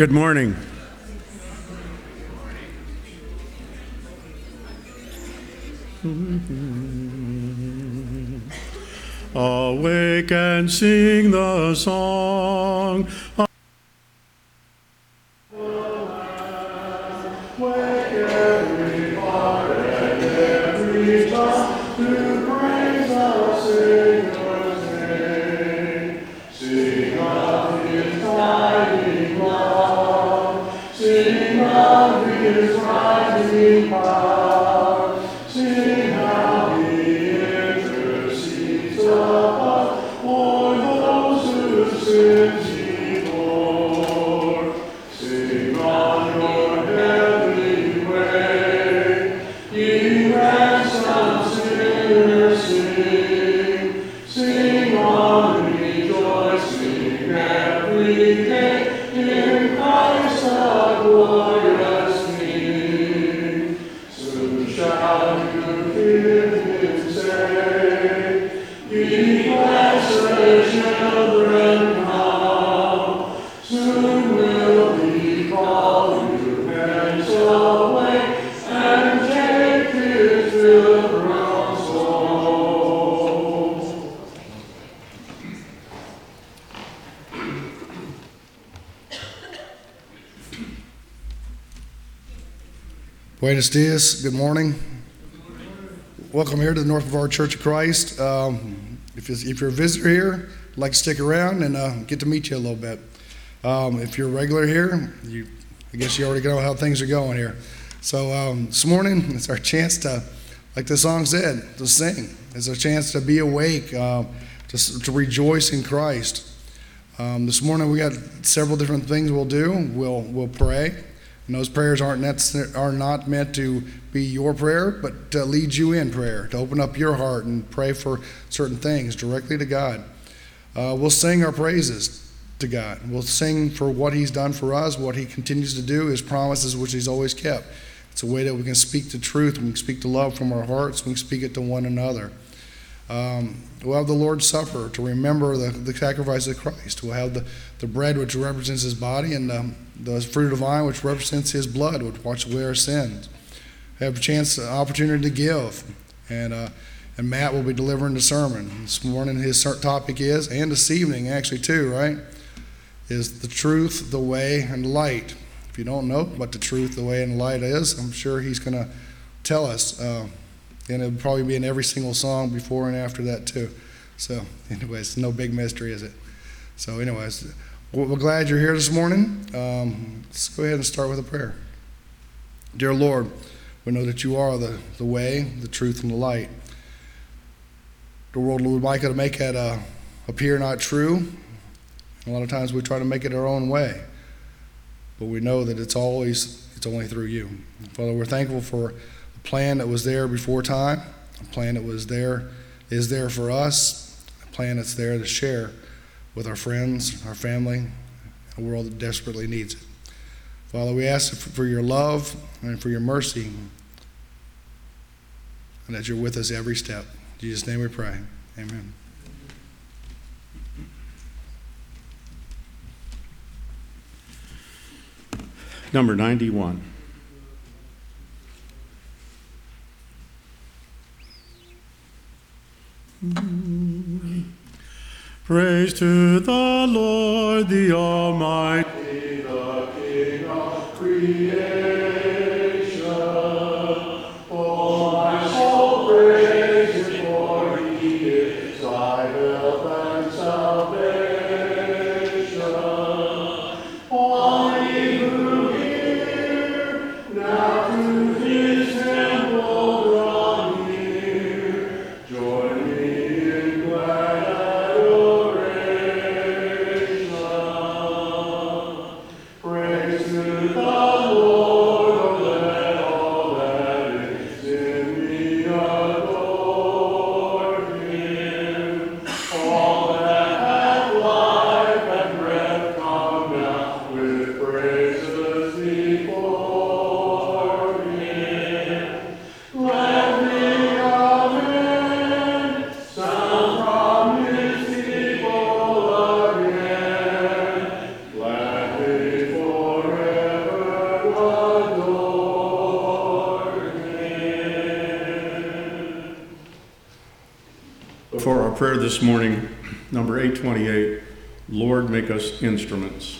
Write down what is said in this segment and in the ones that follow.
Good morning. Awake and sing the song. Good morning. Welcome here to the North Brevard Church of Christ. Um, if, if, you're a visitor here, I'd like to stick around and uh, get to meet you a little bit. Um, if you're a regular here, you, I guess you already know how things are going here. So um, this morning, it's our chance to, like the song said, to sing. It's our chance to be awake, uh, to, to rejoice in Christ. Um, this morning, we got several different things we'll do. We'll, we'll pray. And those prayers aren't are not meant to be your prayer, but to lead you in prayer, to open up your heart and pray for certain things directly to God. Uh, we'll sing our praises to God. We'll sing for what He's done for us, what He continues to do, His promises, which He's always kept. It's a way that we can speak the truth, we can speak the love from our hearts, we can speak it to one another. Um, we'll have the Lord's Supper to remember the, the sacrifice of Christ. We'll have the, the bread, which represents His body, and um, the fruit of the vine, which represents His blood, which washes away our sins. We have a chance, an opportunity to give, and uh, and Matt will be delivering the sermon this morning. His topic is, and this evening actually too, right? Is the truth, the way, and light. If you don't know what the truth, the way, and light is, I'm sure he's going to tell us. Uh, and it'll probably be in every single song before and after that too. So, anyways, no big mystery, is it? So, anyways, we're glad you're here this morning. Um, let's go ahead and start with a prayer. Dear Lord, we know that you are the, the way, the truth, and the light. The world would like to make it uh, appear not true. A lot of times we try to make it our own way, but we know that it's always it's only through you. Father, we're thankful for plan that was there before time, a plan that was there, is there for us, a plan that's there to share with our friends, our family, a world that desperately needs it. Father, we ask for your love and for your mercy, and that you're with us every step. In Jesus' name we pray. Amen. Number 91. Mm. Praise to the Lord, the Almighty, the King of creation. Oh, my soul, praise to the Lord. Instruments.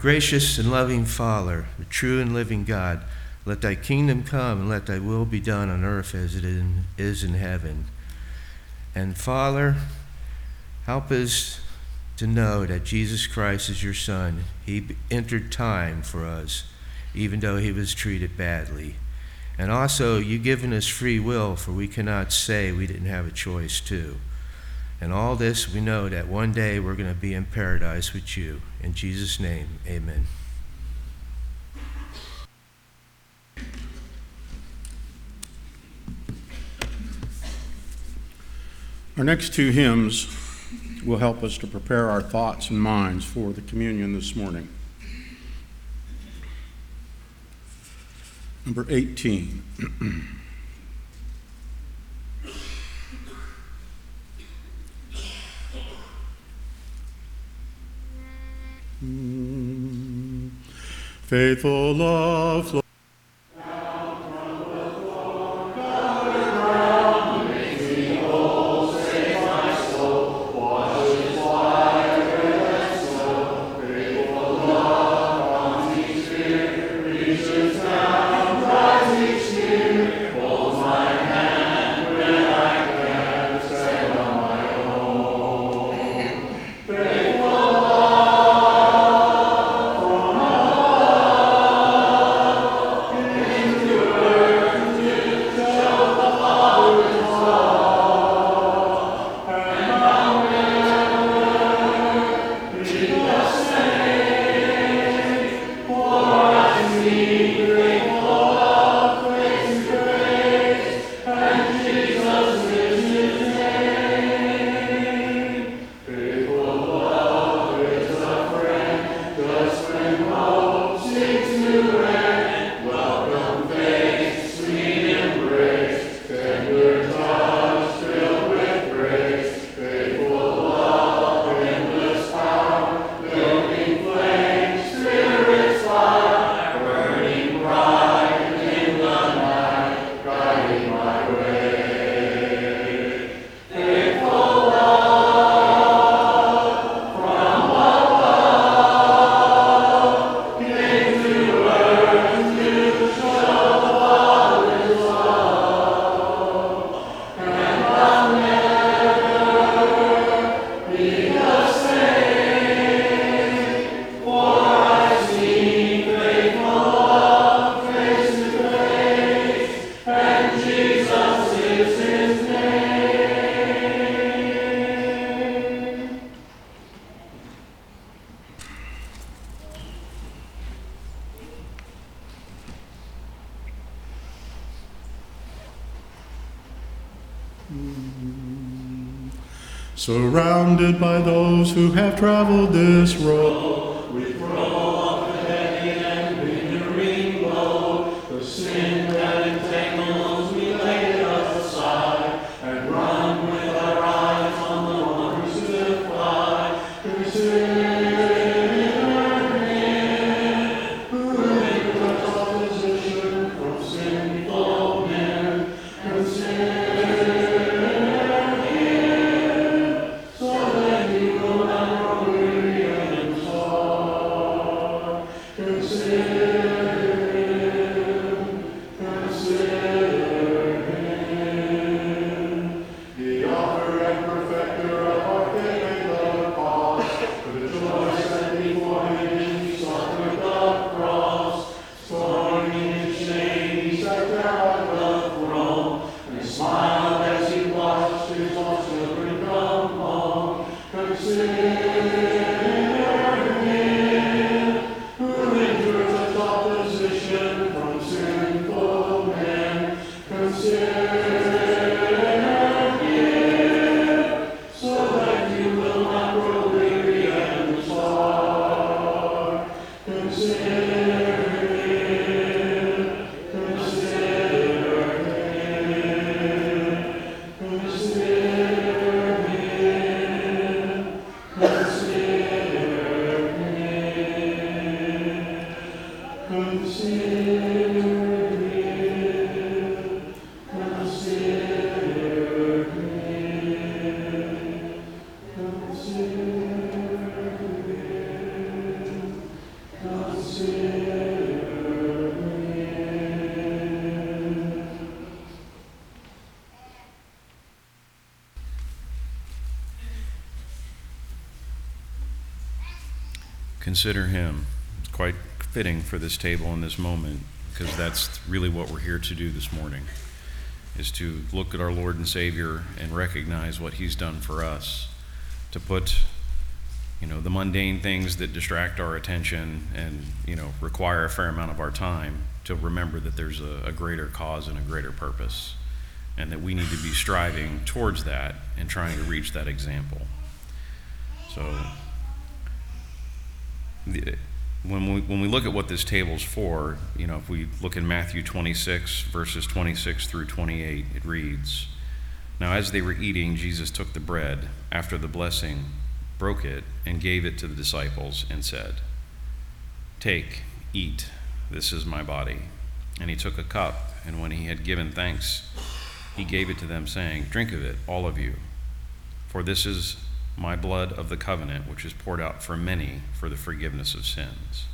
Gracious and loving Father, the true and living God, let thy kingdom come and let thy will be done on earth as it is in heaven. And Father, help us to know that Jesus Christ is your Son. He entered time for us, even though he was treated badly. And also, you've given us free will, for we cannot say we didn't have a choice too. And all this, we know that one day we're going to be in paradise with you. In Jesus' name, amen. Our next two hymns will help us to prepare our thoughts and minds for the communion this morning. Number 18. Hmm. Faithful love. Traveled this road. Consider him. It's quite fitting for this table in this moment because that's really what we're here to do this morning is to look at our Lord and Savior and recognize what he's done for us to put you know the mundane things that distract our attention and you know require a fair amount of our time to remember that there's a, a greater cause and a greater purpose and that we need to be striving towards that and trying to reach that example so when we, when we look at what this table's for, you know, if we look in Matthew 26, verses 26 through 28, it reads Now, as they were eating, Jesus took the bread, after the blessing, broke it, and gave it to the disciples, and said, Take, eat, this is my body. And he took a cup, and when he had given thanks, he gave it to them, saying, Drink of it, all of you, for this is my blood of the covenant, which is poured out for many for the forgiveness of sins.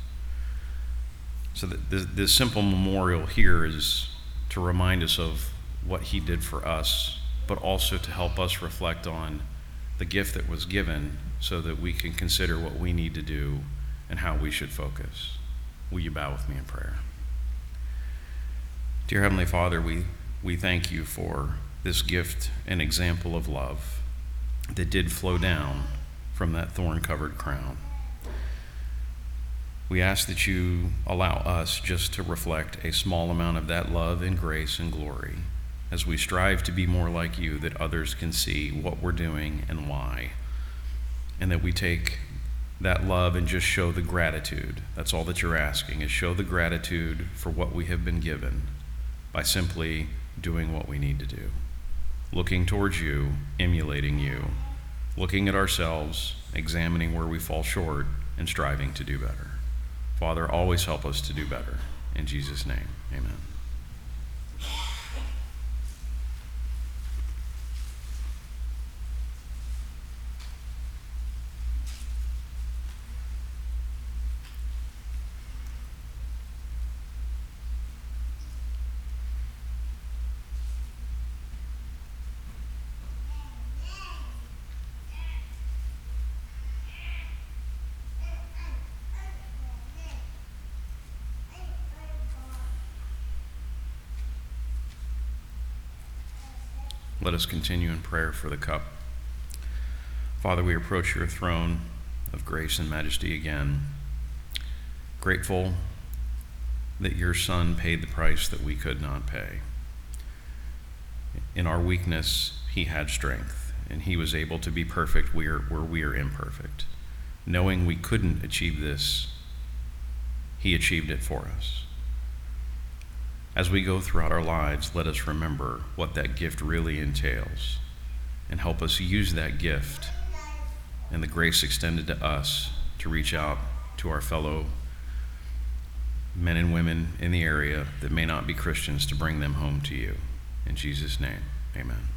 So, the, this simple memorial here is to remind us of what he did for us, but also to help us reflect on the gift that was given so that we can consider what we need to do and how we should focus. Will you bow with me in prayer? Dear Heavenly Father, we, we thank you for this gift and example of love that did flow down from that thorn covered crown. We ask that you allow us just to reflect a small amount of that love and grace and glory as we strive to be more like you, that others can see what we're doing and why. And that we take that love and just show the gratitude. That's all that you're asking, is show the gratitude for what we have been given by simply doing what we need to do looking towards you, emulating you, looking at ourselves, examining where we fall short, and striving to do better. Father, always help us to do better. In Jesus' name, amen. Let us continue in prayer for the cup. Father, we approach your throne of grace and majesty again, grateful that your Son paid the price that we could not pay. In our weakness, he had strength, and he was able to be perfect where, where we are imperfect. Knowing we couldn't achieve this, he achieved it for us. As we go throughout our lives, let us remember what that gift really entails and help us use that gift and the grace extended to us to reach out to our fellow men and women in the area that may not be Christians to bring them home to you. In Jesus' name, amen.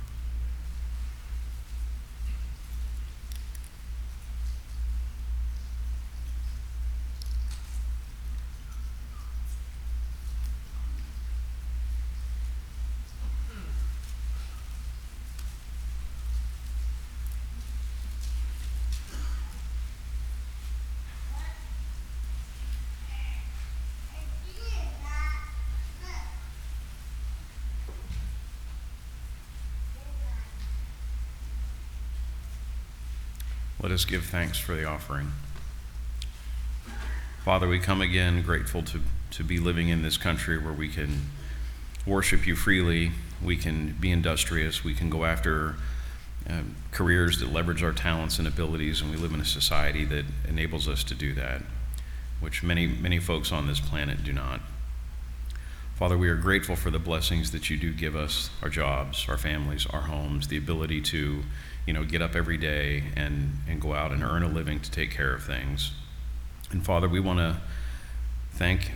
Us give thanks for the offering. Father, we come again grateful to, to be living in this country where we can worship you freely, we can be industrious, we can go after um, careers that leverage our talents and abilities, and we live in a society that enables us to do that, which many, many folks on this planet do not. Father, we are grateful for the blessings that you do give us our jobs, our families, our homes, the ability to you know, get up every day and, and go out and earn a living to take care of things. And Father, we want to thank,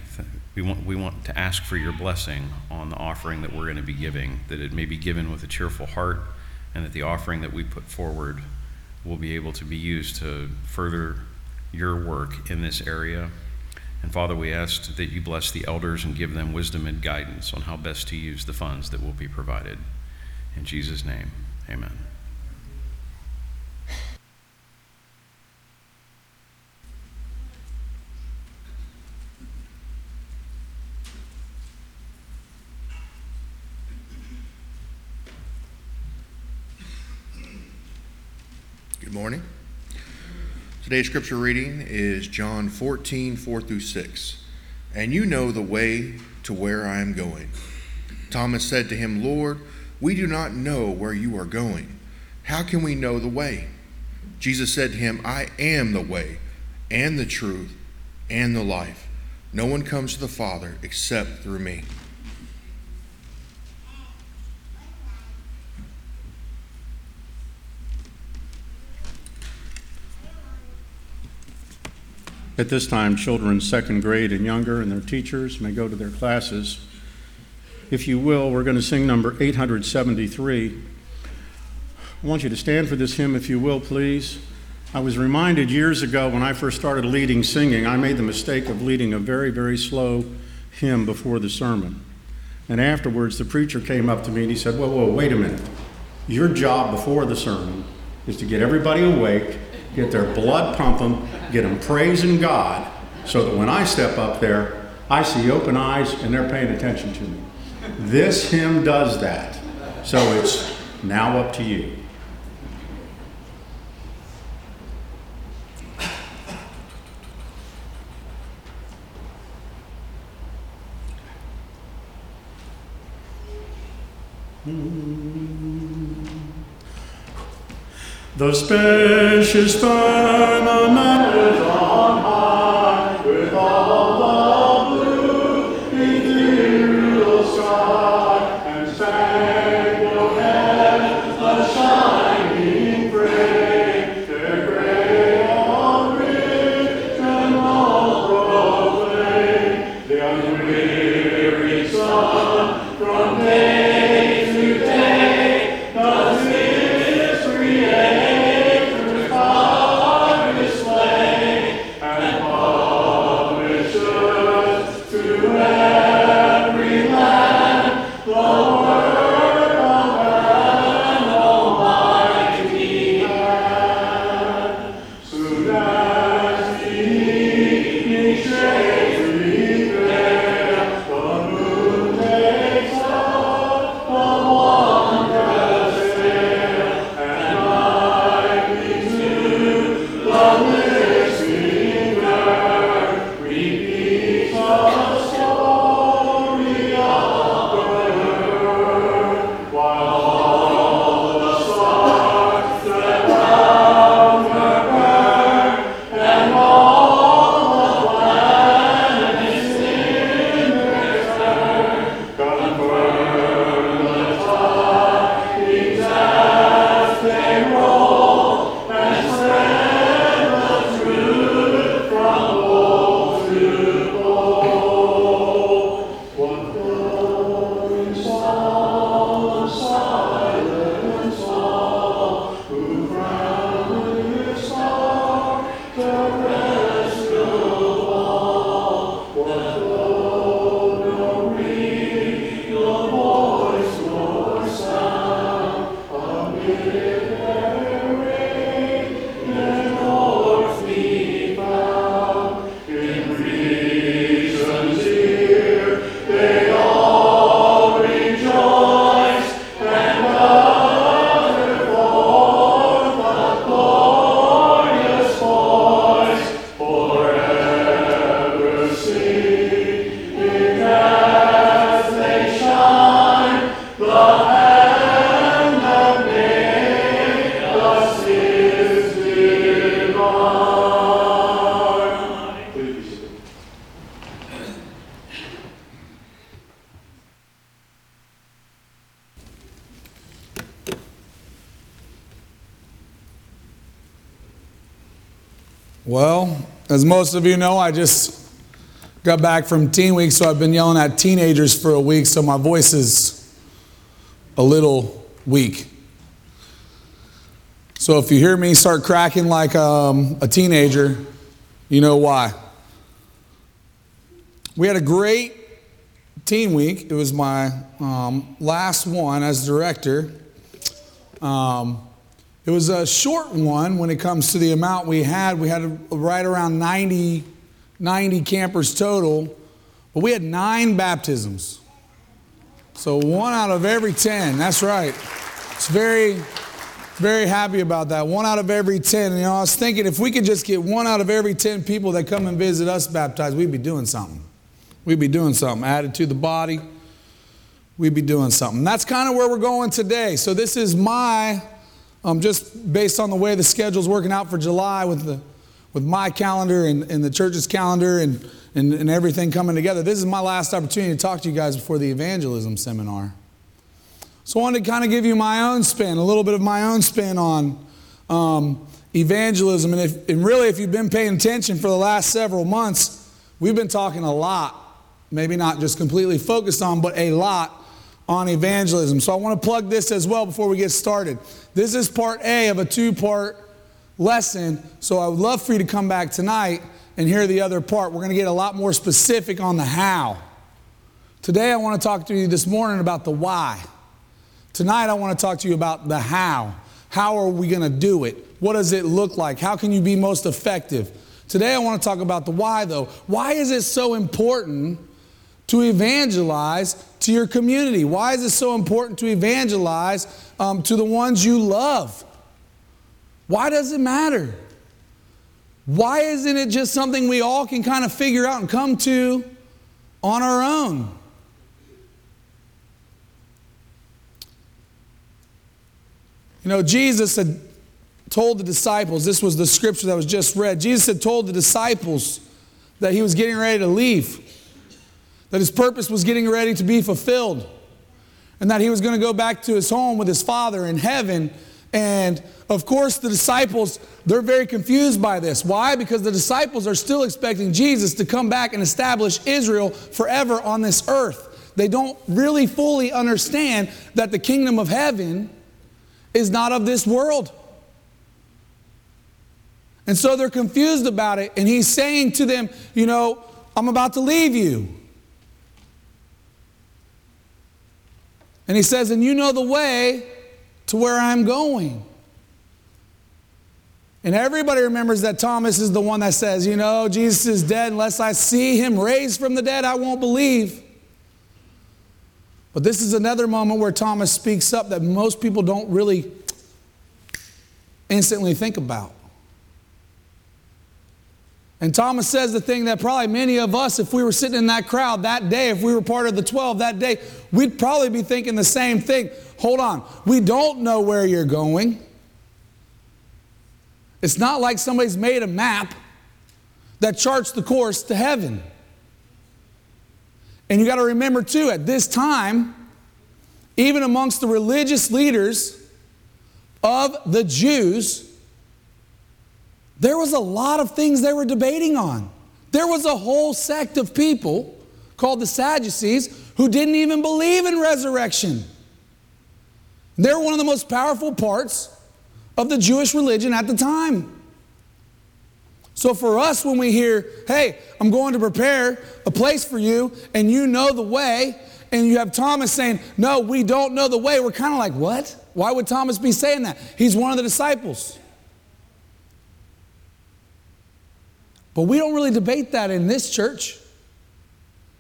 we want, we want to ask for your blessing on the offering that we're going to be giving, that it may be given with a cheerful heart, and that the offering that we put forward will be able to be used to further your work in this area. And Father, we ask that you bless the elders and give them wisdom and guidance on how best to use the funds that will be provided. In Jesus' name, amen. Good morning. Today's scripture reading is John 14, 4 through 6. And you know the way to where I am going. Thomas said to him, Lord, we do not know where you are going. How can we know the way? Jesus said to him, I am the way, and the truth, and the life. No one comes to the Father except through me. At this time, children second grade and younger and their teachers may go to their classes. If you will, we're going to sing number 873. I want you to stand for this hymn, if you will, please. I was reminded years ago when I first started leading singing, I made the mistake of leading a very, very slow hymn before the sermon. And afterwards, the preacher came up to me and he said, Whoa, whoa, wait a minute. Your job before the sermon is to get everybody awake get their blood pumping, get them praising God, so that when I step up there, I see open eyes and they're paying attention to me. This hymn does that. So it's now up to you. Hmm. The spacious firmament as most of you know, I just got back from teen week, so I've been yelling at teenagers for a week, so my voice is a little weak. So if you hear me start cracking like um, a teenager, you know why. We had a great teen week. It was my um, last one as director. Um, it was a short one when it comes to the amount we had. We had right around 90, 90 campers total, but we had nine baptisms. So one out of every 10. That's right. It's very, very happy about that. One out of every 10. And, you know, I was thinking if we could just get one out of every 10 people that come and visit us baptized, we'd be doing something. We'd be doing something. Added to the body, we'd be doing something. That's kind of where we're going today. So this is my um, just based on the way the schedule's working out for July with, the, with my calendar and, and the church's calendar and, and, and everything coming together, this is my last opportunity to talk to you guys before the evangelism seminar. So I wanted to kind of give you my own spin, a little bit of my own spin on um, evangelism. And, if, and really, if you've been paying attention for the last several months, we've been talking a lot, maybe not just completely focused on, but a lot on evangelism. So I want to plug this as well before we get started. This is part A of a two part lesson. So I would love for you to come back tonight and hear the other part. We're going to get a lot more specific on the how. Today I want to talk to you this morning about the why. Tonight I want to talk to you about the how. How are we going to do it? What does it look like? How can you be most effective? Today I want to talk about the why though. Why is it so important to evangelize to your community? Why is it so important to evangelize um, to the ones you love? Why does it matter? Why isn't it just something we all can kind of figure out and come to on our own? You know, Jesus had told the disciples, this was the scripture that was just read. Jesus had told the disciples that he was getting ready to leave, that his purpose was getting ready to be fulfilled, and that he was going to go back to his home with his Father in heaven. And of course, the disciples, they're very confused by this. Why? Because the disciples are still expecting Jesus to come back and establish Israel forever on this earth. They don't really fully understand that the kingdom of heaven is not of this world. And so they're confused about it. And he's saying to them, You know, I'm about to leave you. And he says, And you know the way to where I'm going. And everybody remembers that Thomas is the one that says, You know, Jesus is dead. Unless I see him raised from the dead, I won't believe. But this is another moment where Thomas speaks up that most people don't really instantly think about. And Thomas says the thing that probably many of us, if we were sitting in that crowd that day, if we were part of the 12 that day, we'd probably be thinking the same thing. Hold on, we don't know where you're going. It's not like somebody's made a map that charts the course to heaven. And you got to remember, too, at this time, even amongst the religious leaders of the Jews, there was a lot of things they were debating on. There was a whole sect of people called the Sadducees who didn't even believe in resurrection. They're one of the most powerful parts of the Jewish religion at the time. So for us, when we hear, hey, I'm going to prepare a place for you, and you know the way, and you have Thomas saying, no, we don't know the way, we're kind of like, what? Why would Thomas be saying that? He's one of the disciples. But we don't really debate that in this church.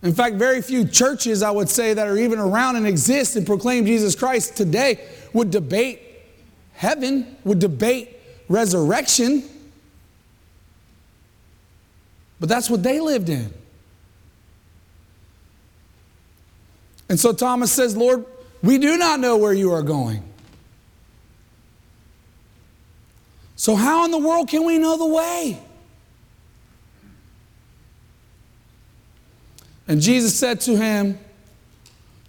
In fact, very few churches, I would say, that are even around and exist and proclaim Jesus Christ today would debate heaven, would debate resurrection. But that's what they lived in. And so Thomas says, Lord, we do not know where you are going. So, how in the world can we know the way? And Jesus said to him,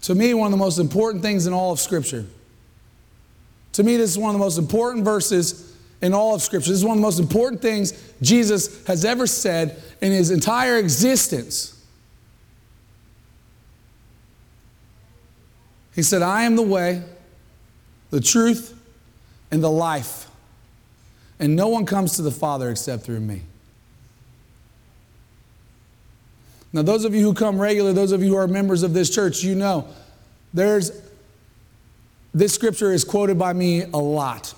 to me, one of the most important things in all of Scripture. To me, this is one of the most important verses in all of Scripture. This is one of the most important things Jesus has ever said in his entire existence. He said, I am the way, the truth, and the life. And no one comes to the Father except through me. Now, those of you who come regular, those of you who are members of this church, you know there's this scripture is quoted by me a lot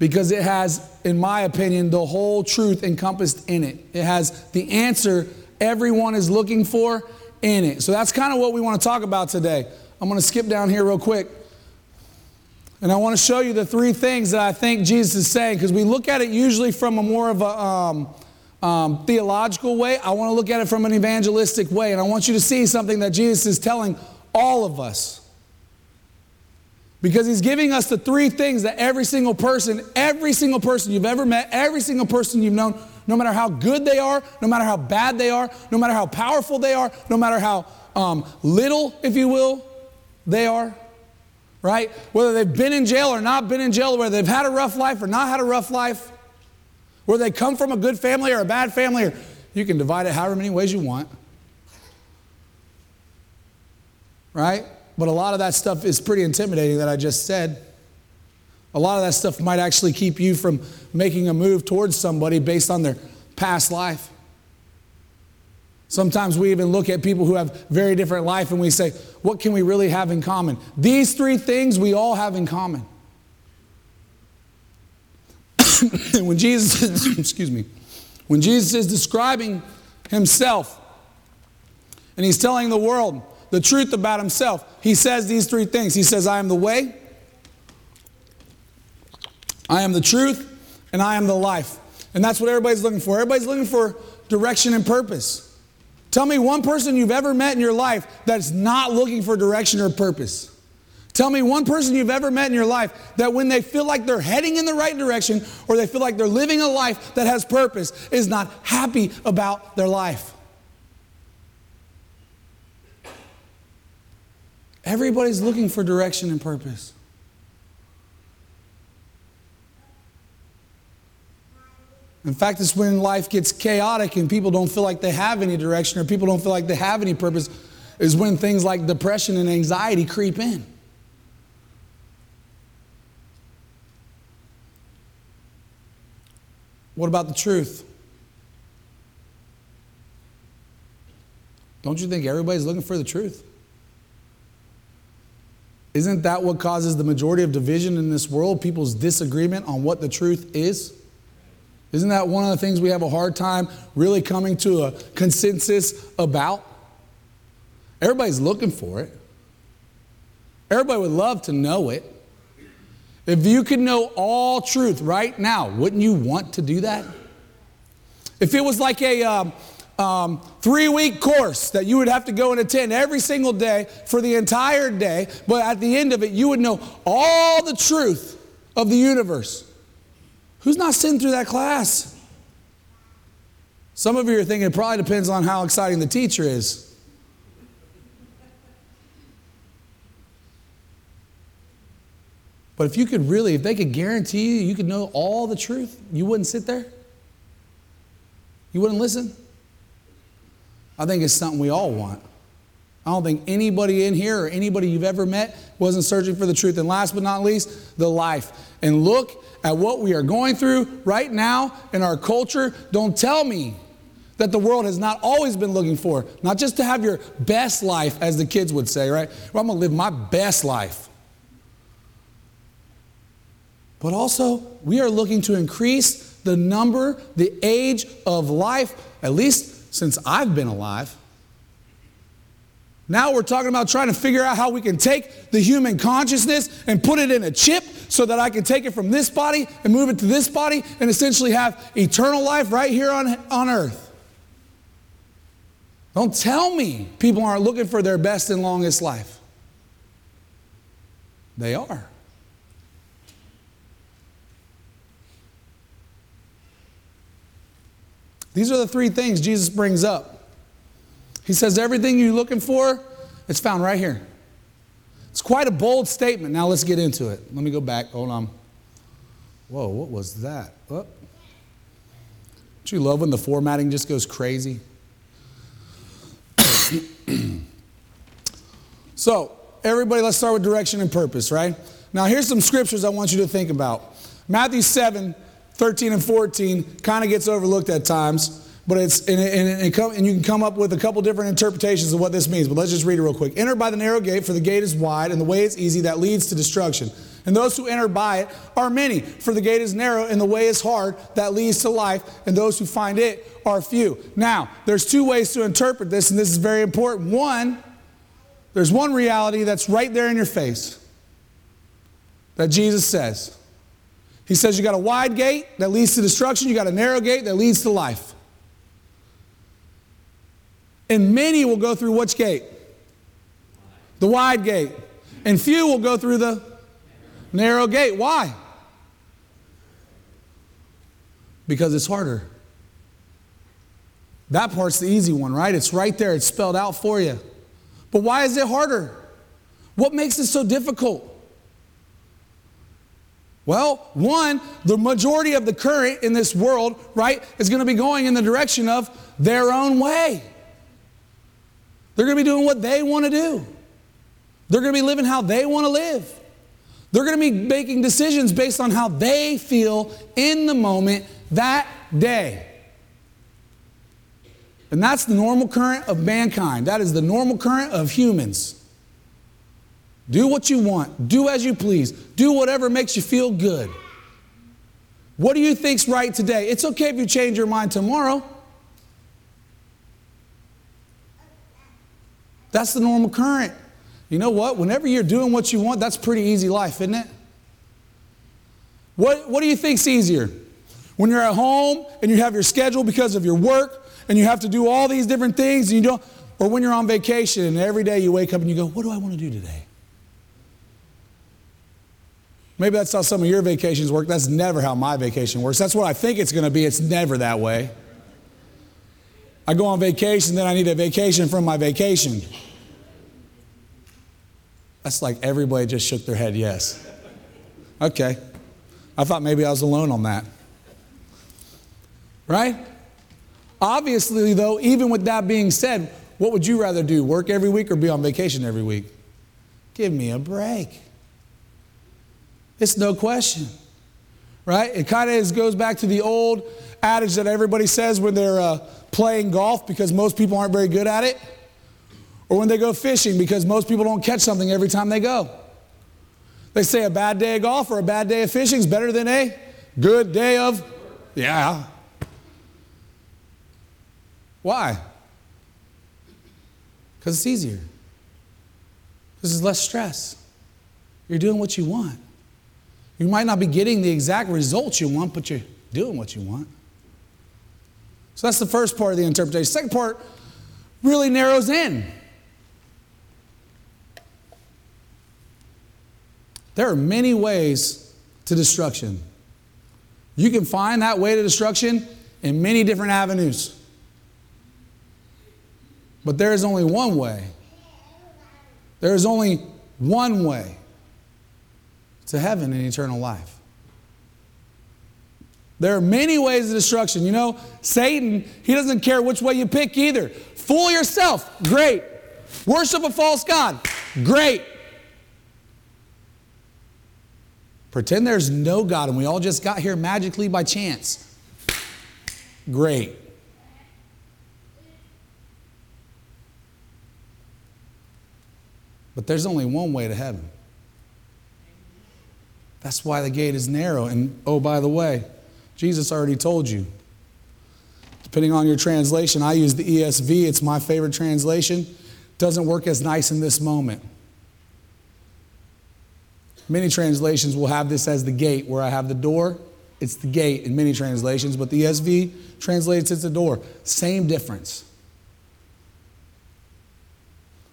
because it has, in my opinion, the whole truth encompassed in it. It has the answer everyone is looking for in it. So that's kind of what we want to talk about today. I'm going to skip down here real quick. And I want to show you the three things that I think Jesus is saying because we look at it usually from a more of a um, um, theological way. I want to look at it from an evangelistic way. And I want you to see something that Jesus is telling all of us. Because he's giving us the three things that every single person, every single person you've ever met, every single person you've known, no matter how good they are, no matter how bad they are, no matter how powerful they are, no matter how um, little, if you will, they are, right? Whether they've been in jail or not been in jail, whether they've had a rough life or not had a rough life, whether they come from a good family or a bad family, or you can divide it however many ways you want, right? But a lot of that stuff is pretty intimidating that I just said. A lot of that stuff might actually keep you from making a move towards somebody based on their past life. Sometimes we even look at people who have very different life and we say, what can we really have in common? These three things we all have in common. when Jesus, excuse me, when Jesus is describing himself and he's telling the world, the truth about himself, he says these three things. He says, I am the way, I am the truth, and I am the life. And that's what everybody's looking for. Everybody's looking for direction and purpose. Tell me one person you've ever met in your life that's not looking for direction or purpose. Tell me one person you've ever met in your life that when they feel like they're heading in the right direction or they feel like they're living a life that has purpose is not happy about their life. Everybody's looking for direction and purpose. In fact, it's when life gets chaotic and people don't feel like they have any direction or people don't feel like they have any purpose, is when things like depression and anxiety creep in. What about the truth? Don't you think everybody's looking for the truth? Isn't that what causes the majority of division in this world? People's disagreement on what the truth is? Isn't that one of the things we have a hard time really coming to a consensus about? Everybody's looking for it. Everybody would love to know it. If you could know all truth right now, wouldn't you want to do that? If it was like a, um, um, three week course that you would have to go and attend every single day for the entire day, but at the end of it, you would know all the truth of the universe. Who's not sitting through that class? Some of you are thinking it probably depends on how exciting the teacher is. But if you could really, if they could guarantee you you could know all the truth, you wouldn't sit there? You wouldn't listen? I think it's something we all want. I don't think anybody in here or anybody you've ever met wasn't searching for the truth. And last but not least, the life. And look at what we are going through right now in our culture. Don't tell me that the world has not always been looking for, not just to have your best life, as the kids would say, right? Well, I'm going to live my best life. But also we are looking to increase the number, the age of life, at least since I've been alive. Now we're talking about trying to figure out how we can take the human consciousness and put it in a chip so that I can take it from this body and move it to this body and essentially have eternal life right here on, on earth. Don't tell me people aren't looking for their best and longest life. They are. These are the three things Jesus brings up. He says, Everything you're looking for, it's found right here. It's quite a bold statement. Now let's get into it. Let me go back. Hold on. Whoa, what was that? Oh. Don't you love when the formatting just goes crazy? so, everybody, let's start with direction and purpose, right? Now, here's some scriptures I want you to think about. Matthew 7, 13 and 14 kind of gets overlooked at times, but it's and, it, and, it come, and you can come up with a couple different interpretations of what this means. But let's just read it real quick. Enter by the narrow gate, for the gate is wide, and the way is easy that leads to destruction. And those who enter by it are many, for the gate is narrow and the way is hard that leads to life, and those who find it are few. Now, there's two ways to interpret this, and this is very important. One, there's one reality that's right there in your face that Jesus says. He says you got a wide gate that leads to destruction, you got a narrow gate that leads to life. And many will go through which gate? The wide gate. And few will go through the narrow gate. Why? Because it's harder. That part's the easy one, right? It's right there, it's spelled out for you. But why is it harder? What makes it so difficult? Well, one, the majority of the current in this world, right, is going to be going in the direction of their own way. They're going to be doing what they want to do. They're going to be living how they want to live. They're going to be making decisions based on how they feel in the moment that day. And that's the normal current of mankind. That is the normal current of humans. Do what you want, do as you please, do whatever makes you feel good. What do you think's right today? It's okay if you change your mind tomorrow. That's the normal current. You know what? Whenever you're doing what you want, that's pretty easy life, isn't it? What, what do you think's easier? When you're at home and you have your schedule because of your work and you have to do all these different things and you don't, or when you're on vacation and every day you wake up and you go, what do I want to do today? Maybe that's how some of your vacations work. That's never how my vacation works. That's what I think it's going to be. It's never that way. I go on vacation, then I need a vacation from my vacation. That's like everybody just shook their head, yes. Okay. I thought maybe I was alone on that. Right? Obviously, though, even with that being said, what would you rather do? Work every week or be on vacation every week? Give me a break. It's no question. Right? It kind of goes back to the old adage that everybody says when they're uh, playing golf because most people aren't very good at it, or when they go fishing because most people don't catch something every time they go. They say a bad day of golf or a bad day of fishing is better than a good day of, yeah. Why? Because it's easier. Because there's less stress. You're doing what you want. You might not be getting the exact results you want, but you're doing what you want. So that's the first part of the interpretation. Second part really narrows in. There are many ways to destruction. You can find that way to destruction in many different avenues. But there is only one way. There is only one way to heaven and eternal life. There are many ways of destruction. You know, Satan, he doesn't care which way you pick either. Fool yourself, great. Worship a false God, great. Pretend there's no God and we all just got here magically by chance, great. But there's only one way to heaven. That's why the gate is narrow. And oh, by the way, Jesus already told you. Depending on your translation, I use the ESV, it's my favorite translation. Doesn't work as nice in this moment. Many translations will have this as the gate, where I have the door, it's the gate in many translations, but the ESV translates it's the door. Same difference.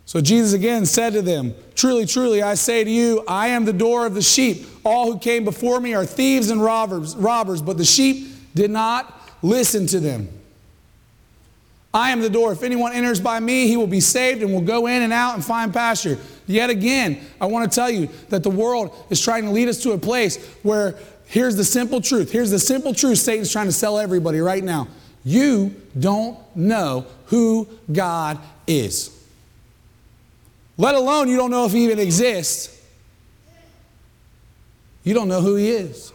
So Jesus again said to them, Truly, truly, I say to you, I am the door of the sheep. All who came before me are thieves and robbers, robbers, but the sheep did not listen to them. I am the door. If anyone enters by me, he will be saved and will go in and out and find pasture. Yet again, I want to tell you that the world is trying to lead us to a place where here's the simple truth. Here's the simple truth Satan's trying to sell everybody right now. You don't know who God is let alone you don't know if he even exists. You don't know who he is.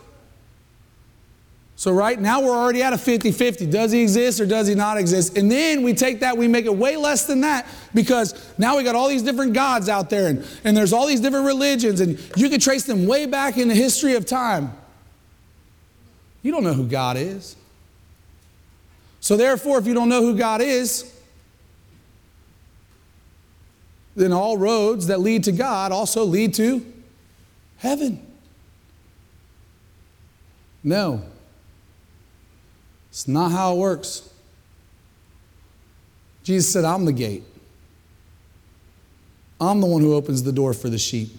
So, right now, we're already at a 50 50. Does he exist or does he not exist? And then we take that, we make it way less than that because now we got all these different gods out there and, and there's all these different religions, and you can trace them way back in the history of time. You don't know who God is. So, therefore, if you don't know who God is, then all roads that lead to God also lead to heaven. No, it's not how it works. Jesus said, I'm the gate. I'm the one who opens the door for the sheep.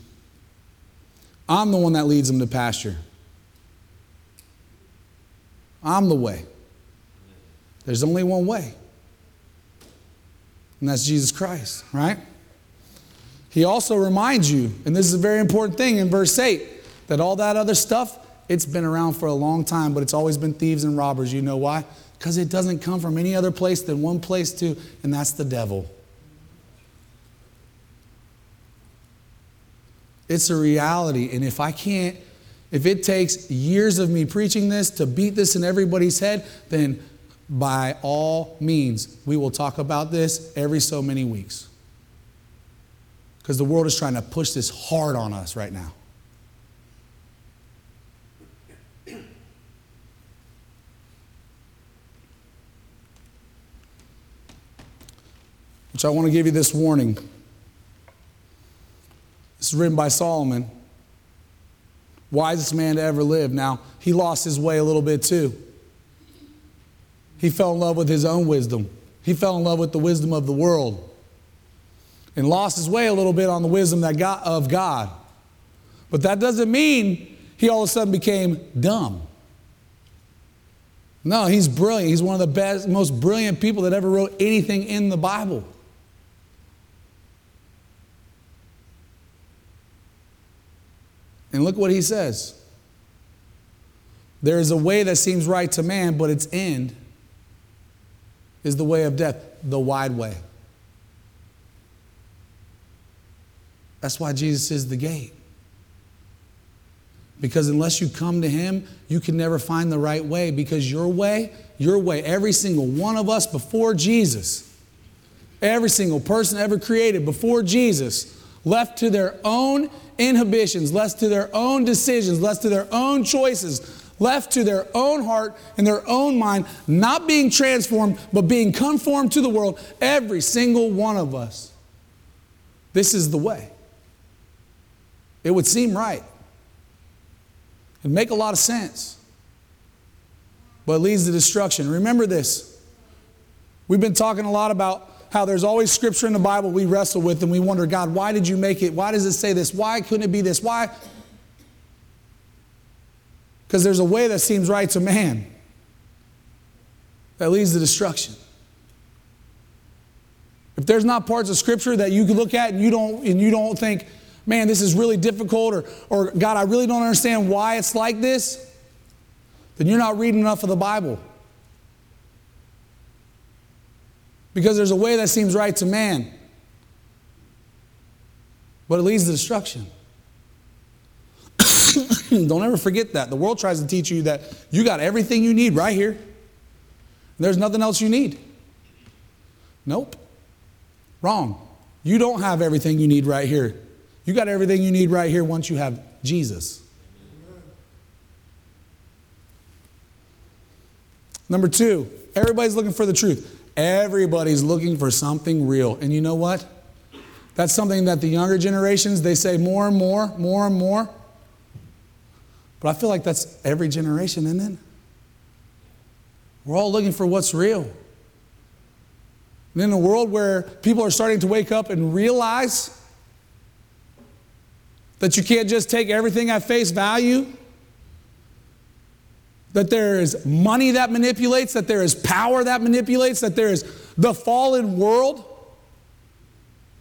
I'm the one that leads them to pasture. I'm the way. There's only one way, and that's Jesus Christ, right? He also reminds you, and this is a very important thing in verse 8, that all that other stuff, it's been around for a long time, but it's always been thieves and robbers. You know why? Because it doesn't come from any other place than one place, too, and that's the devil. It's a reality, and if I can't, if it takes years of me preaching this to beat this in everybody's head, then by all means, we will talk about this every so many weeks because the world is trying to push this hard on us right now. Which I want to give you this warning. This is written by Solomon, wisest man to ever live. Now, he lost his way a little bit too. He fell in love with his own wisdom, he fell in love with the wisdom of the world and lost his way a little bit on the wisdom that God, of God. But that doesn't mean he all of a sudden became dumb. No, he's brilliant. He's one of the best, most brilliant people that ever wrote anything in the Bible. And look what he says. There is a way that seems right to man, but its end is the way of death, the wide way. That's why Jesus is the gate. Because unless you come to Him, you can never find the right way. Because your way, your way, every single one of us before Jesus, every single person ever created before Jesus, left to their own inhibitions, left to their own decisions, left to their own choices, left to their own heart and their own mind, not being transformed, but being conformed to the world, every single one of us. This is the way. It would seem right. It'd make a lot of sense. But it leads to destruction. Remember this. We've been talking a lot about how there's always scripture in the Bible we wrestle with and we wonder, God, why did you make it? Why does it say this? Why couldn't it be this? Why? Because there's a way that seems right to man that leads to destruction. If there's not parts of scripture that you can look at and you don't and you don't think, man, this is really difficult, or, or God, I really don't understand why it's like this, then you're not reading enough of the Bible. Because there's a way that seems right to man, but it leads to destruction. Don't ever forget that. The world tries to teach you that you got everything you need right here. There's nothing else you need. Nope. Wrong. You don't have everything you need right here. You got everything you need right here once you have Jesus. Number two, everybody's looking for the truth. Everybody's looking for something real. And you know what? That's something that the younger generations, they say more and more, more and more. But I feel like that's every generation, isn't it? We're all looking for what's real. And in a world where people are starting to wake up and realize that you can't just take everything at face value, that there is money that manipulates, that there is power that manipulates, that there is the fallen world.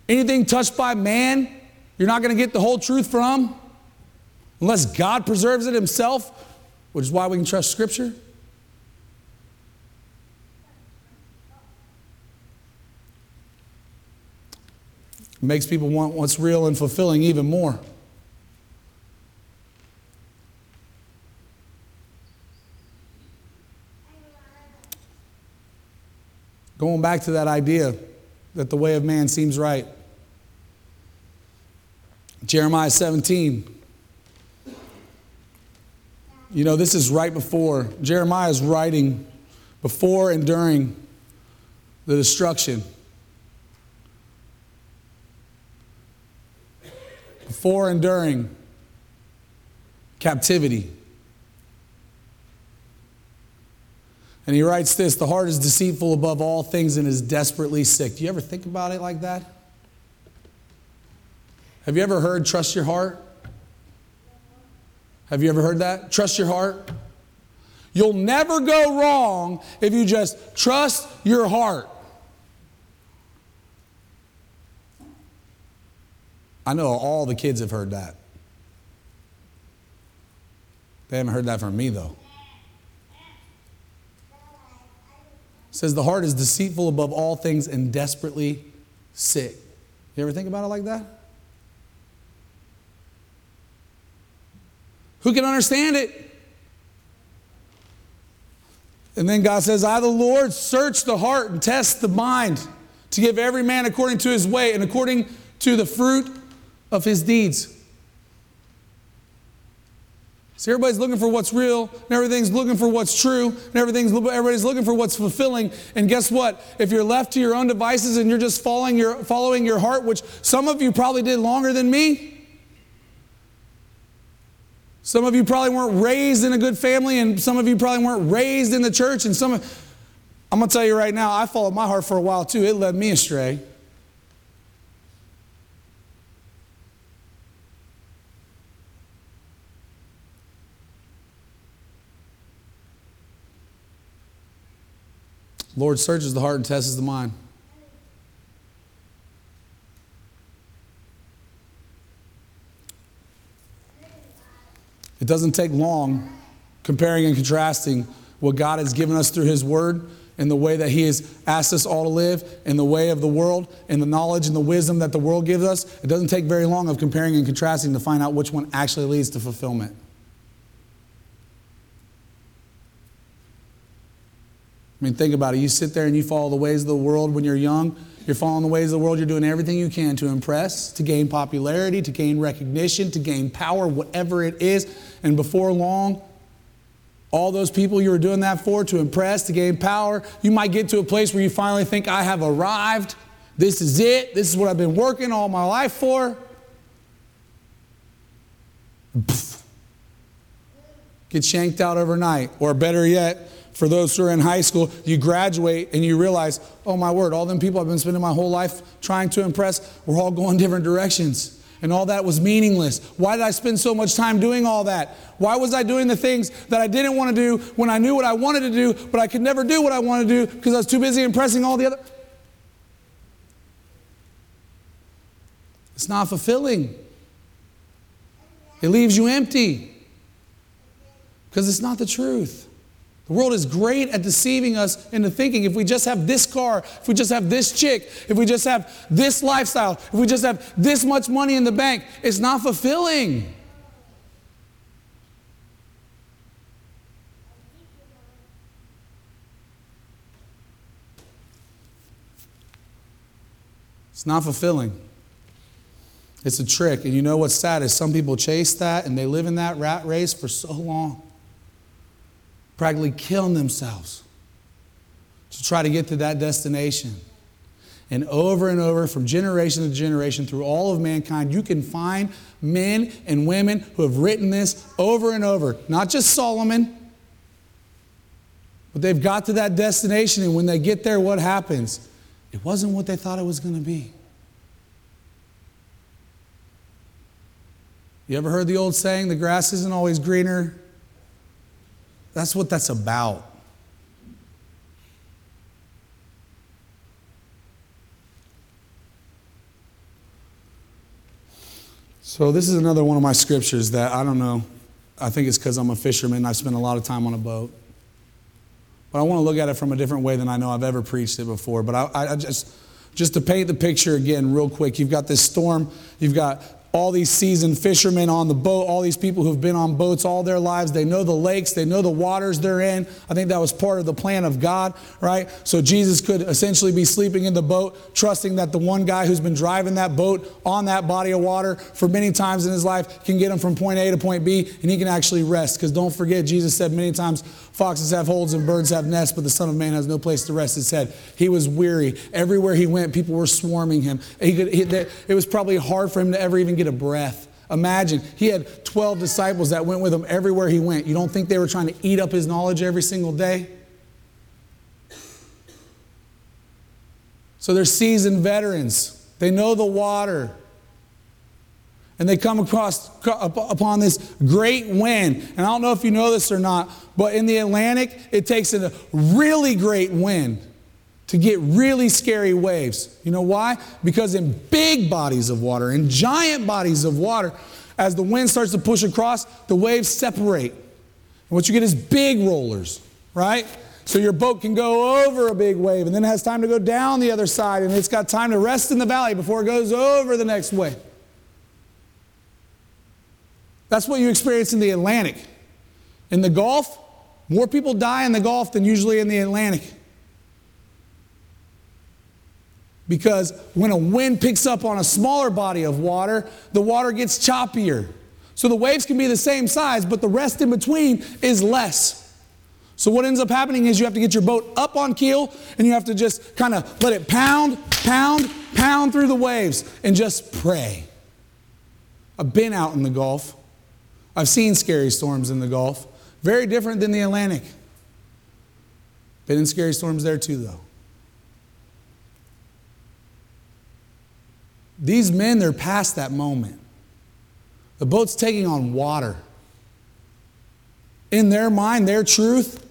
Anything touched by man, you're not going to get the whole truth from unless God preserves it himself, which is why we can trust Scripture. Makes people want what's real and fulfilling even more. Going back to that idea that the way of man seems right. Jeremiah 17. You know, this is right before, Jeremiah is writing before and during the destruction. Before and during captivity. And he writes this The heart is deceitful above all things and is desperately sick. Do you ever think about it like that? Have you ever heard trust your heart? Have you ever heard that? Trust your heart. You'll never go wrong if you just trust your heart. I know all the kids have heard that. They haven't heard that from me, though. Says the heart is deceitful above all things and desperately sick. You ever think about it like that? Who can understand it? And then God says, I, the Lord, search the heart and test the mind to give every man according to his way and according to the fruit of his deeds. See, everybody's looking for what's real, and everything's looking for what's true, and everything's everybody's looking for what's fulfilling. And guess what? If you're left to your own devices and you're just following your following your heart, which some of you probably did longer than me. Some of you probably weren't raised in a good family, and some of you probably weren't raised in the church, and some of, I'm gonna tell you right now, I followed my heart for a while too. It led me astray. Lord searches the heart and tests the mind. It doesn't take long comparing and contrasting what God has given us through His Word and the way that He has asked us all to live, and the way of the world, and the knowledge and the wisdom that the world gives us. It doesn't take very long of comparing and contrasting to find out which one actually leads to fulfillment. I mean, think about it. You sit there and you follow the ways of the world when you're young. You're following the ways of the world. You're doing everything you can to impress, to gain popularity, to gain recognition, to gain power, whatever it is. And before long, all those people you were doing that for, to impress, to gain power, you might get to a place where you finally think, I have arrived. This is it. This is what I've been working all my life for. Get shanked out overnight. Or better yet, for those who are in high school, you graduate and you realize, oh my word, all them people I've been spending my whole life trying to impress, we're all going different directions. And all that was meaningless. Why did I spend so much time doing all that? Why was I doing the things that I didn't want to do when I knew what I wanted to do, but I could never do what I wanted to do because I was too busy impressing all the other? It's not fulfilling. It leaves you empty because it's not the truth. The world is great at deceiving us into thinking if we just have this car, if we just have this chick, if we just have this lifestyle, if we just have this much money in the bank, it's not fulfilling. It's not fulfilling. It's a trick. And you know what's sad is some people chase that and they live in that rat race for so long practically killing themselves to try to get to that destination. And over and over, from generation to generation, through all of mankind, you can find men and women who have written this over and over. Not just Solomon, but they've got to that destination, and when they get there, what happens? It wasn't what they thought it was going to be. You ever heard the old saying, the grass isn't always greener? That's what that's about. So, this is another one of my scriptures that I don't know. I think it's because I'm a fisherman. I've spent a lot of time on a boat. But I want to look at it from a different way than I know I've ever preached it before. But I, I just, just to paint the picture again, real quick, you've got this storm, you've got all these seasoned fishermen on the boat, all these people who've been on boats all their lives. They know the lakes, they know the waters they're in. I think that was part of the plan of God, right? So Jesus could essentially be sleeping in the boat, trusting that the one guy who's been driving that boat on that body of water for many times in his life can get him from point A to point B and he can actually rest. Because don't forget, Jesus said many times, foxes have holes and birds have nests, but the Son of Man has no place to rest his head. He was weary. Everywhere he went, people were swarming him. He could, he, it was probably hard for him to ever even get a breath. Imagine, he had 12 disciples that went with him everywhere he went. You don't think they were trying to eat up his knowledge every single day? So they're seasoned veterans. They know the water. And they come across upon this great wind. And I don't know if you know this or not, but in the Atlantic, it takes a really great wind to get really scary waves. You know why? Because in big bodies of water, in giant bodies of water, as the wind starts to push across, the waves separate. And what you get is big rollers, right? So your boat can go over a big wave and then it has time to go down the other side and it's got time to rest in the valley before it goes over the next wave. That's what you experience in the Atlantic. In the Gulf, more people die in the Gulf than usually in the Atlantic. Because when a wind picks up on a smaller body of water, the water gets choppier. So the waves can be the same size, but the rest in between is less. So what ends up happening is you have to get your boat up on keel and you have to just kind of let it pound, pound, pound through the waves and just pray. I've been out in the Gulf. I've seen scary storms in the Gulf. Very different than the Atlantic. Been in scary storms there too, though. These men, they're past that moment. The boat's taking on water. In their mind, their truth,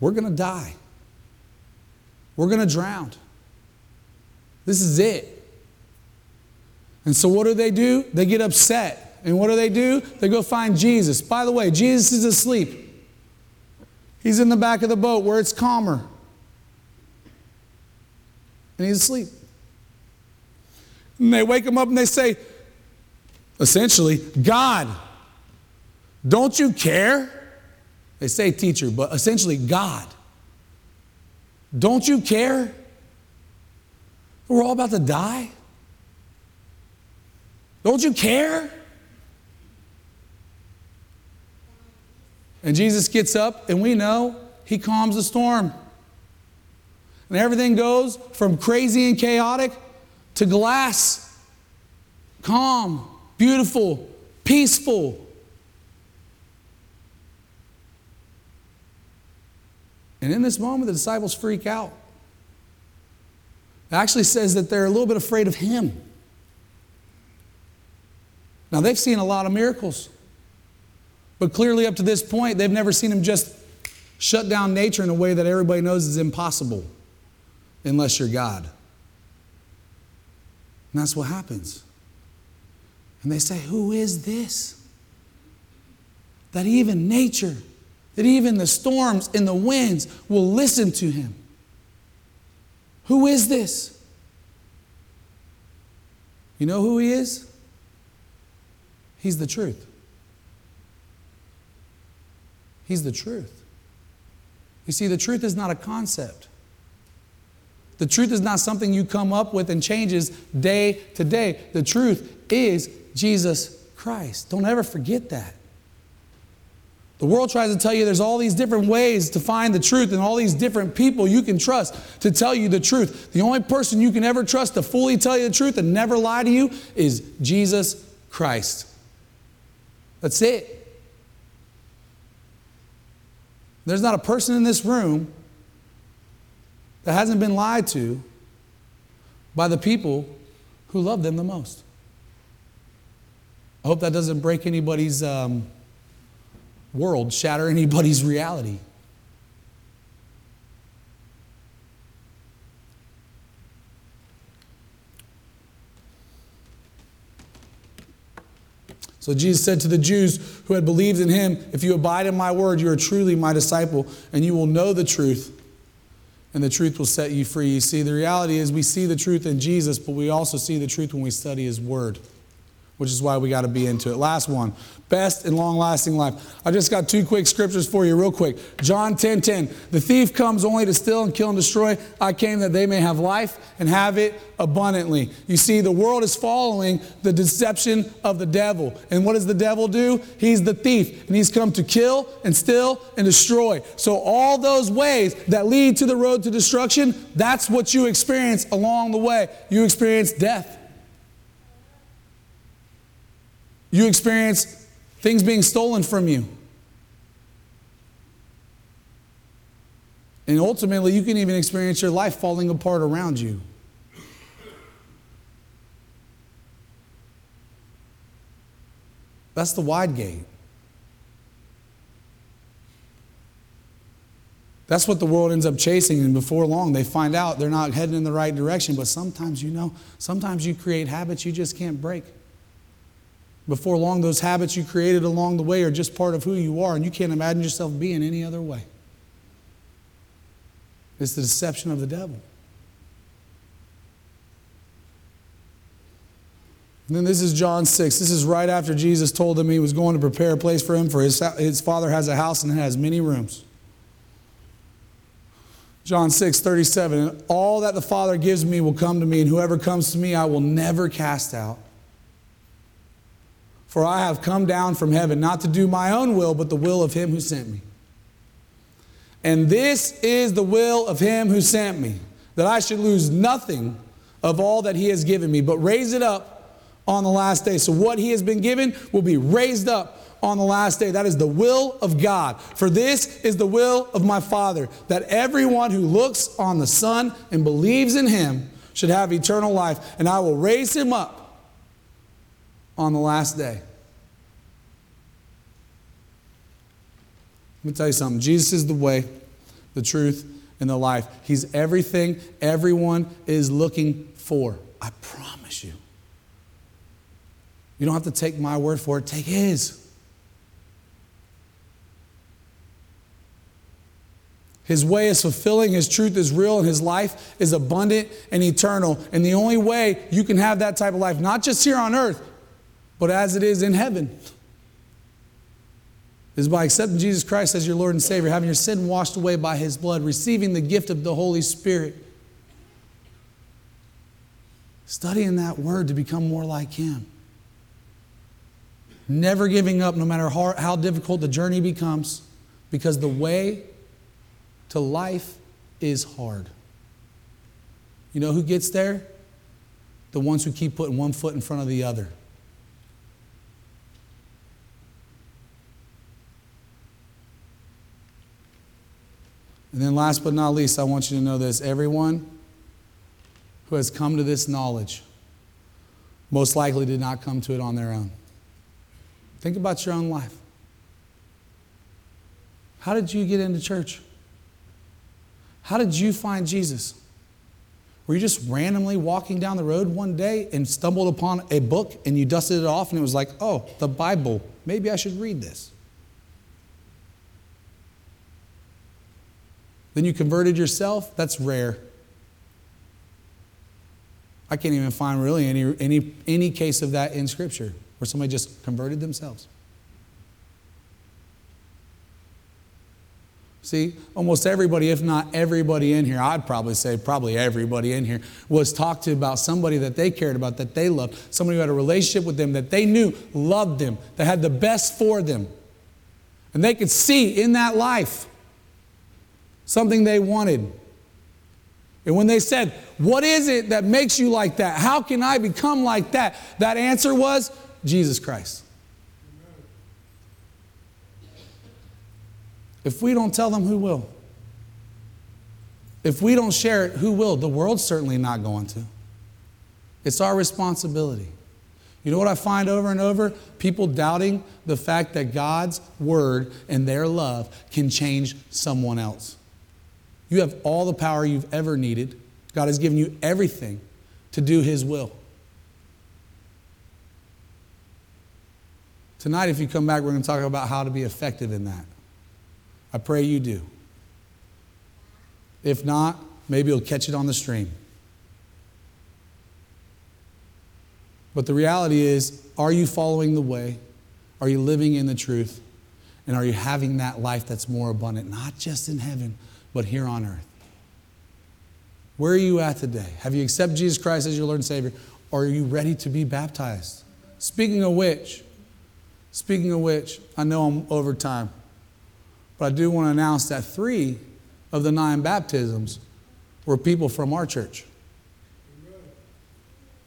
we're going to die. We're going to drown. This is it. And so, what do they do? They get upset. And what do they do? They go find Jesus. By the way, Jesus is asleep. He's in the back of the boat where it's calmer. And he's asleep. And they wake him up and they say, essentially, God, don't you care? They say teacher, but essentially, God, don't you care? We're all about to die. Don't you care? And Jesus gets up, and we know he calms the storm. And everything goes from crazy and chaotic to glass, calm, beautiful, peaceful. And in this moment, the disciples freak out. It actually says that they're a little bit afraid of him. Now, they've seen a lot of miracles, but clearly, up to this point, they've never seen him just shut down nature in a way that everybody knows is impossible unless you're God. And that's what happens. And they say, Who is this? That even nature, that even the storms and the winds will listen to him. Who is this? You know who he is? He's the truth. He's the truth. You see, the truth is not a concept. The truth is not something you come up with and changes day to day. The truth is Jesus Christ. Don't ever forget that. The world tries to tell you there's all these different ways to find the truth and all these different people you can trust to tell you the truth. The only person you can ever trust to fully tell you the truth and never lie to you is Jesus Christ. That's it. There's not a person in this room that hasn't been lied to by the people who love them the most. I hope that doesn't break anybody's um, world, shatter anybody's reality. So Jesus said to the Jews who had believed in him, If you abide in my word, you are truly my disciple, and you will know the truth, and the truth will set you free. You see, the reality is we see the truth in Jesus, but we also see the truth when we study his word which is why we got to be into it. Last one best and long lasting life. I just got two quick scriptures for you, real quick. John 10 10. The thief comes only to steal and kill and destroy. I came that they may have life and have it abundantly. You see, the world is following the deception of the devil. And what does the devil do? He's the thief, and he's come to kill and steal and destroy. So, all those ways that lead to the road to destruction, that's what you experience along the way. You experience death. You experience things being stolen from you. And ultimately, you can even experience your life falling apart around you. That's the wide gate. That's what the world ends up chasing, and before long, they find out they're not heading in the right direction. But sometimes, you know, sometimes you create habits you just can't break. Before long, those habits you created along the way are just part of who you are, and you can't imagine yourself being any other way. It's the deception of the devil. And then this is John 6. This is right after Jesus told him he was going to prepare a place for him, for his, his father has a house and has many rooms. John 6, 37. All that the Father gives me will come to me, and whoever comes to me I will never cast out. For I have come down from heaven not to do my own will, but the will of him who sent me. And this is the will of him who sent me, that I should lose nothing of all that he has given me, but raise it up on the last day. So what he has been given will be raised up on the last day. That is the will of God. For this is the will of my Father, that everyone who looks on the Son and believes in him should have eternal life, and I will raise him up on the last day. Let me tell you something Jesus is the way, the truth, and the life. He's everything everyone is looking for. I promise you. You don't have to take my word for it, take His. His way is fulfilling, His truth is real, and His life is abundant and eternal. And the only way you can have that type of life, not just here on earth, but as it is in heaven, is by accepting Jesus Christ as your Lord and Savior, having your sin washed away by His blood, receiving the gift of the Holy Spirit, studying that Word to become more like Him. Never giving up, no matter how, how difficult the journey becomes, because the way to life is hard. You know who gets there? The ones who keep putting one foot in front of the other. And then, last but not least, I want you to know this everyone who has come to this knowledge most likely did not come to it on their own. Think about your own life. How did you get into church? How did you find Jesus? Were you just randomly walking down the road one day and stumbled upon a book and you dusted it off and it was like, oh, the Bible, maybe I should read this? Then you converted yourself? That's rare. I can't even find really any, any, any case of that in Scripture where somebody just converted themselves. See, almost everybody, if not everybody in here, I'd probably say probably everybody in here, was talked to about somebody that they cared about, that they loved, somebody who had a relationship with them, that they knew loved them, that had the best for them. And they could see in that life something they wanted. And when they said, What is it that makes you like that? How can I become like that? That answer was Jesus Christ. If we don't tell them, who will? If we don't share it, who will? The world's certainly not going to. It's our responsibility. You know what I find over and over? People doubting the fact that God's word and their love can change someone else. You have all the power you've ever needed. God has given you everything to do His will. Tonight, if you come back, we're going to talk about how to be effective in that. I pray you do. If not, maybe you'll catch it on the stream. But the reality is are you following the way? Are you living in the truth? And are you having that life that's more abundant, not just in heaven, but here on earth? Where are you at today? Have you accepted Jesus Christ as your Lord and Savior? Or are you ready to be baptized? Speaking of which, speaking of which, I know I'm over time, but I do want to announce that three of the nine baptisms were people from our church.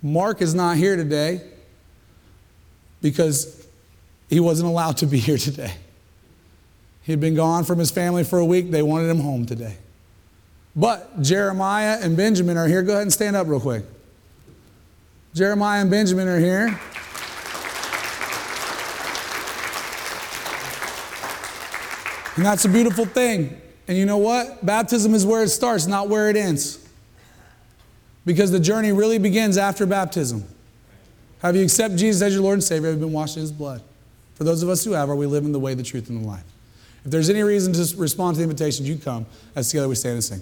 Mark is not here today because he wasn't allowed to be here today. He'd been gone from his family for a week. They wanted him home today. But Jeremiah and Benjamin are here. Go ahead and stand up real quick. Jeremiah and Benjamin are here. And that's a beautiful thing. And you know what? Baptism is where it starts, not where it ends. Because the journey really begins after baptism. Have you accepted Jesus as your Lord and Savior? Have you been washed in His blood? For those of us who have, are we living the way, the truth, and the life? If there's any reason to respond to the invitation, you come as together we stand and sing.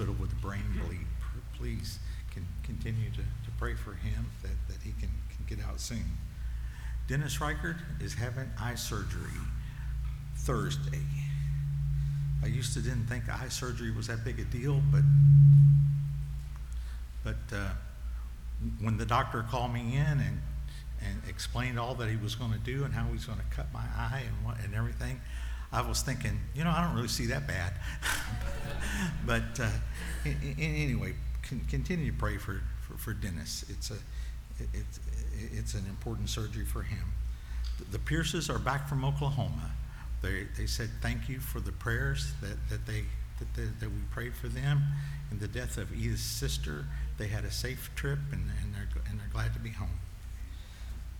Hospital with a brain bleed. Please can continue to, to pray for him that, that he can, can get out soon. Dennis Reichert is having eye surgery Thursday. I used to didn't think eye surgery was that big a deal, but but uh, when the doctor called me in and and explained all that he was going to do and how he was going to cut my eye and what and everything, I was thinking, you know, I don't really see that bad. but uh, anyway, con- continue to pray for, for, for Dennis. It's a it's it's an important surgery for him. The, Pierces are back from Oklahoma. They they said thank you for the prayers that, that they that, they, that we prayed for them in the death of Edith's sister. They had a safe trip and, and they're and they're glad to be home.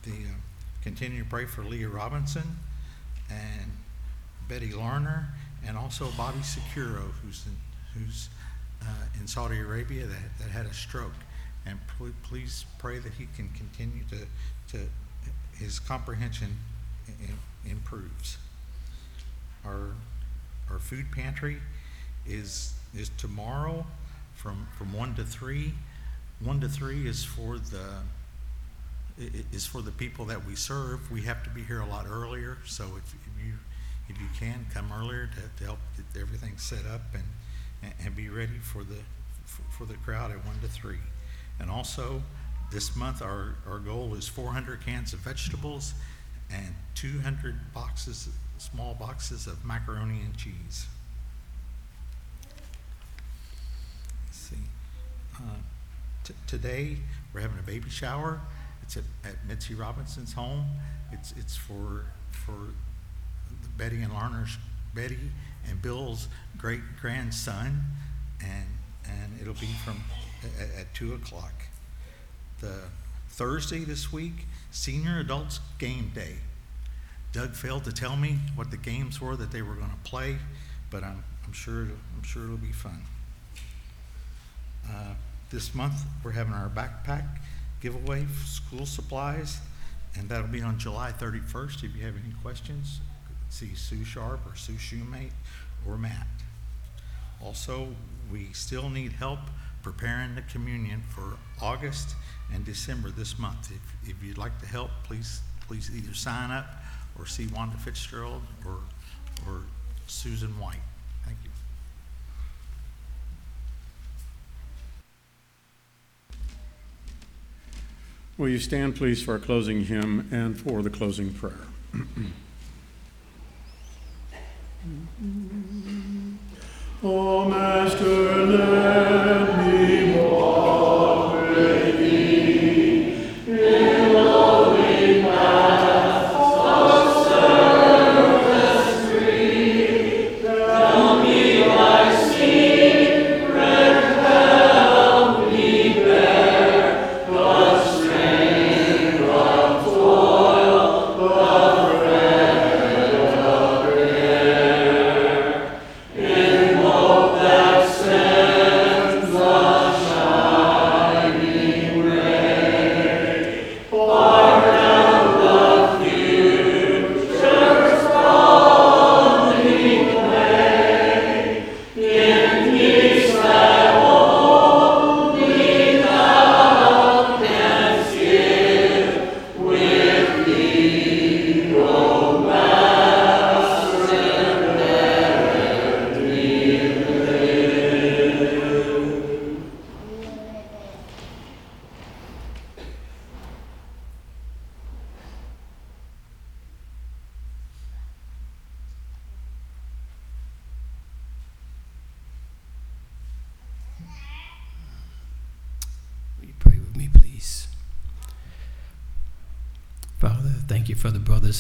The uh, continue to pray for Leah Robinson and Betty Larner and also Bobby Securo, who's in, who's uh, in Saudi Arabia that, that had a stroke. And pl- please pray that he can continue to, to his comprehension i- i- improves. Our our food pantry is is tomorrow from from one to three. One to three is for the is for the people that we serve. We have to be here a lot earlier, so if, if you if you can come earlier to, to help get everything set up and, and, be ready for the for, for the crowd at one to three. And also, this month our, our goal is 400 cans of vegetables and 200 boxes, small boxes of macaroni and cheese. Let's see. Uh, t- today we're having a baby shower. It's at, at Mitzi Robinson's home. It's it's for for Betty and Larner's Betty and Bill's great grandson, and and it'll be from at, at two o'clock. The Thursday this week, senior adults game day. Doug failed to tell me what the games were that they were going to play, but I'm I'm sure it'll, I'm sure it'll be fun. Uh, this month we're having our backpack giveaway school supplies, and that'll be on July 31st. If you have any questions, see Sue Sharp or Sue Shoemate or Matt. Also, we still need help preparing the communion for August and December this month. If, if you'd like to help, please please either sign up or see Wanda Fitzgerald or or Susan White. Thank you. Will you stand, please, for our closing hymn and for the closing prayer? O Master,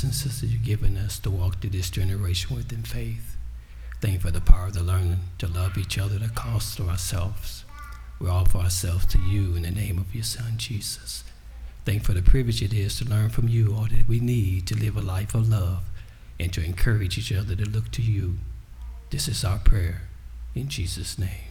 and sisters you've given us to walk through this generation with in faith. Thank you for the power of the learning to love each other, to cost to ourselves. We offer ourselves to you in the name of your Son, Jesus. Thank you for the privilege it is to learn from you all that we need to live a life of love and to encourage each other to look to you. This is our prayer in Jesus' name.